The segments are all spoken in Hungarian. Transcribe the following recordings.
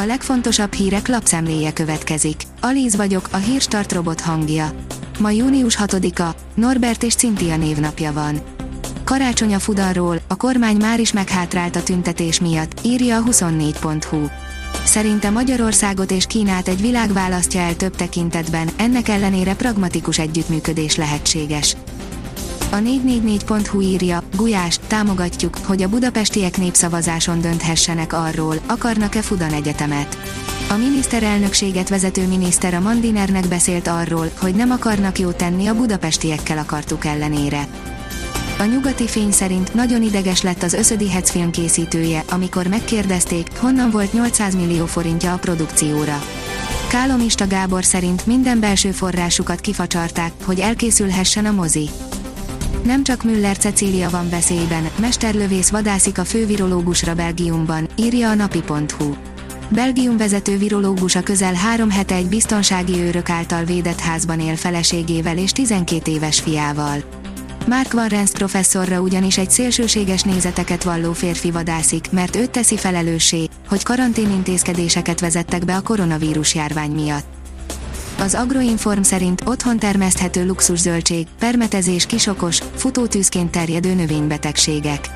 A legfontosabb hírek lapszemléje következik. Alíz vagyok, a hírstart robot hangja. Ma június 6-a, Norbert és Cintia névnapja van. Karácsony a Fudanról, a kormány már is meghátrált a tüntetés miatt, írja a 24.hu. Szerinte Magyarországot és Kínát egy világ választja el több tekintetben, ennek ellenére pragmatikus együttműködés lehetséges. A 444.hu írja, Gulyás, támogatjuk, hogy a budapestiek népszavazáson dönthessenek arról, akarnak-e Fudan Egyetemet. A miniszterelnökséget vezető miniszter a Mandinernek beszélt arról, hogy nem akarnak jót tenni a budapestiekkel akartuk ellenére. A nyugati fény szerint nagyon ideges lett az Összödi Hetz film készítője, amikor megkérdezték, honnan volt 800 millió forintja a produkcióra. Kálomista Gábor szerint minden belső forrásukat kifacsarták, hogy elkészülhessen a mozi. Nem csak Müller Cecília van veszélyben, mesterlövész vadászik a fővirológusra Belgiumban, írja a napi.hu. Belgium vezető virológusa közel három hete egy biztonsági őrök által védett házban él feleségével és 12 éves fiával. Mark Warrens professzorra ugyanis egy szélsőséges nézeteket valló férfi vadászik, mert őt teszi felelőssé, hogy karanténintézkedéseket vezettek be a koronavírus járvány miatt. Az Agroinform szerint otthon termeszthető luxuszöldség, permetezés kisokos, futótűzként terjedő növénybetegségek.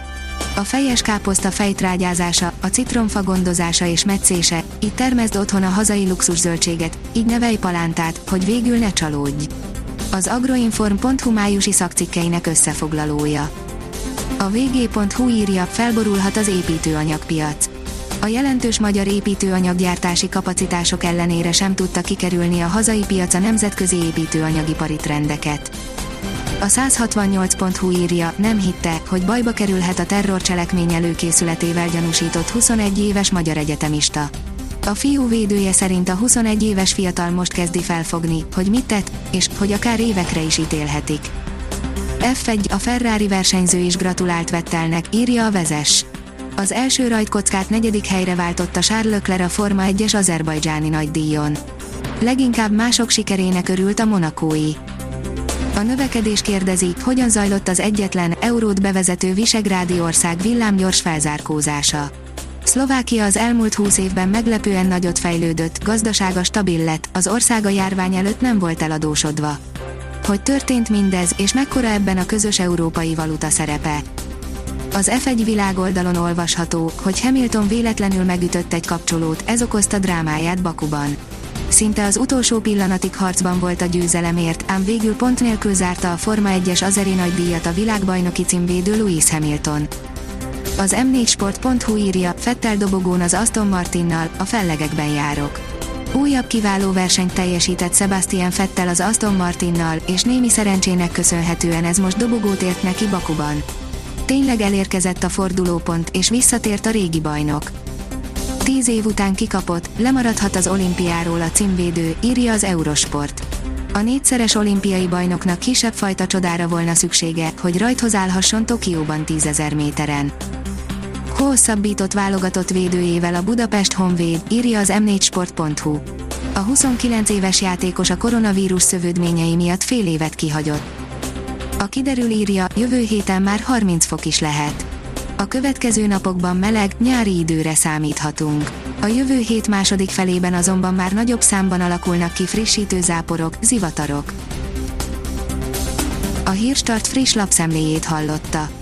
A fejes káposzta fejtrágyázása, a citromfa gondozása és meccése, itt termeszd otthon a hazai luxuszöltséget, így nevelj palántát, hogy végül ne csalódj. Az agroinform.hu májusi szakcikkeinek összefoglalója. A vg.hu írja, felborulhat az építőanyagpiac a jelentős magyar építőanyaggyártási kapacitások ellenére sem tudta kikerülni a hazai piac a nemzetközi építőanyagipari trendeket. A 168.hu írja, nem hitte, hogy bajba kerülhet a terrorcselekmény előkészületével gyanúsított 21 éves magyar egyetemista. A fiú védője szerint a 21 éves fiatal most kezdi felfogni, hogy mit tett, és hogy akár évekre is ítélhetik. F1 a Ferrari versenyző is gratulált Vettelnek, írja a vezes. Az első rajtkockát negyedik helyre váltotta Charles Leclerc a Forma 1-es azerbajdzsáni nagydíjon. Leginkább mások sikerének örült a monakói. A növekedés kérdezi, hogyan zajlott az egyetlen, eurót bevezető visegrádi ország villámgyors felzárkózása. Szlovákia az elmúlt húsz évben meglepően nagyot fejlődött, gazdasága stabil lett, az ország a járvány előtt nem volt eladósodva. Hogy történt mindez, és mekkora ebben a közös európai valuta szerepe? Az F1 világoldalon olvasható, hogy Hamilton véletlenül megütött egy kapcsolót, ez okozta drámáját Bakuban. Szinte az utolsó pillanatig harcban volt a győzelemért, ám végül pont nélkül zárta a Forma 1-es Azeri nagy díjat a világbajnoki címvédő Lewis Hamilton. Az m4sport.hu írja, Fettel dobogón az Aston Martinnal, a fellegekben járok. Újabb kiváló versenyt teljesített Sebastian Fettel az Aston Martinnal, és némi szerencsének köszönhetően ez most dobogót ért neki Bakuban. Tényleg elérkezett a fordulópont, és visszatért a régi bajnok. Tíz év után kikapott, lemaradhat az olimpiáról a címvédő, írja az Eurosport. A négyszeres olimpiai bajnoknak kisebb fajta csodára volna szüksége, hogy rajthoz állhasson Tokióban tízezer méteren. Hosszabbított válogatott védőjével a Budapest Honvéd, írja az m4sport.hu. A 29 éves játékos a koronavírus szövődményei miatt fél évet kihagyott. A kiderül írja, jövő héten már 30 fok is lehet. A következő napokban meleg, nyári időre számíthatunk. A jövő hét második felében azonban már nagyobb számban alakulnak ki frissítő záporok, zivatarok. A Hírstart friss lapszemléjét hallotta.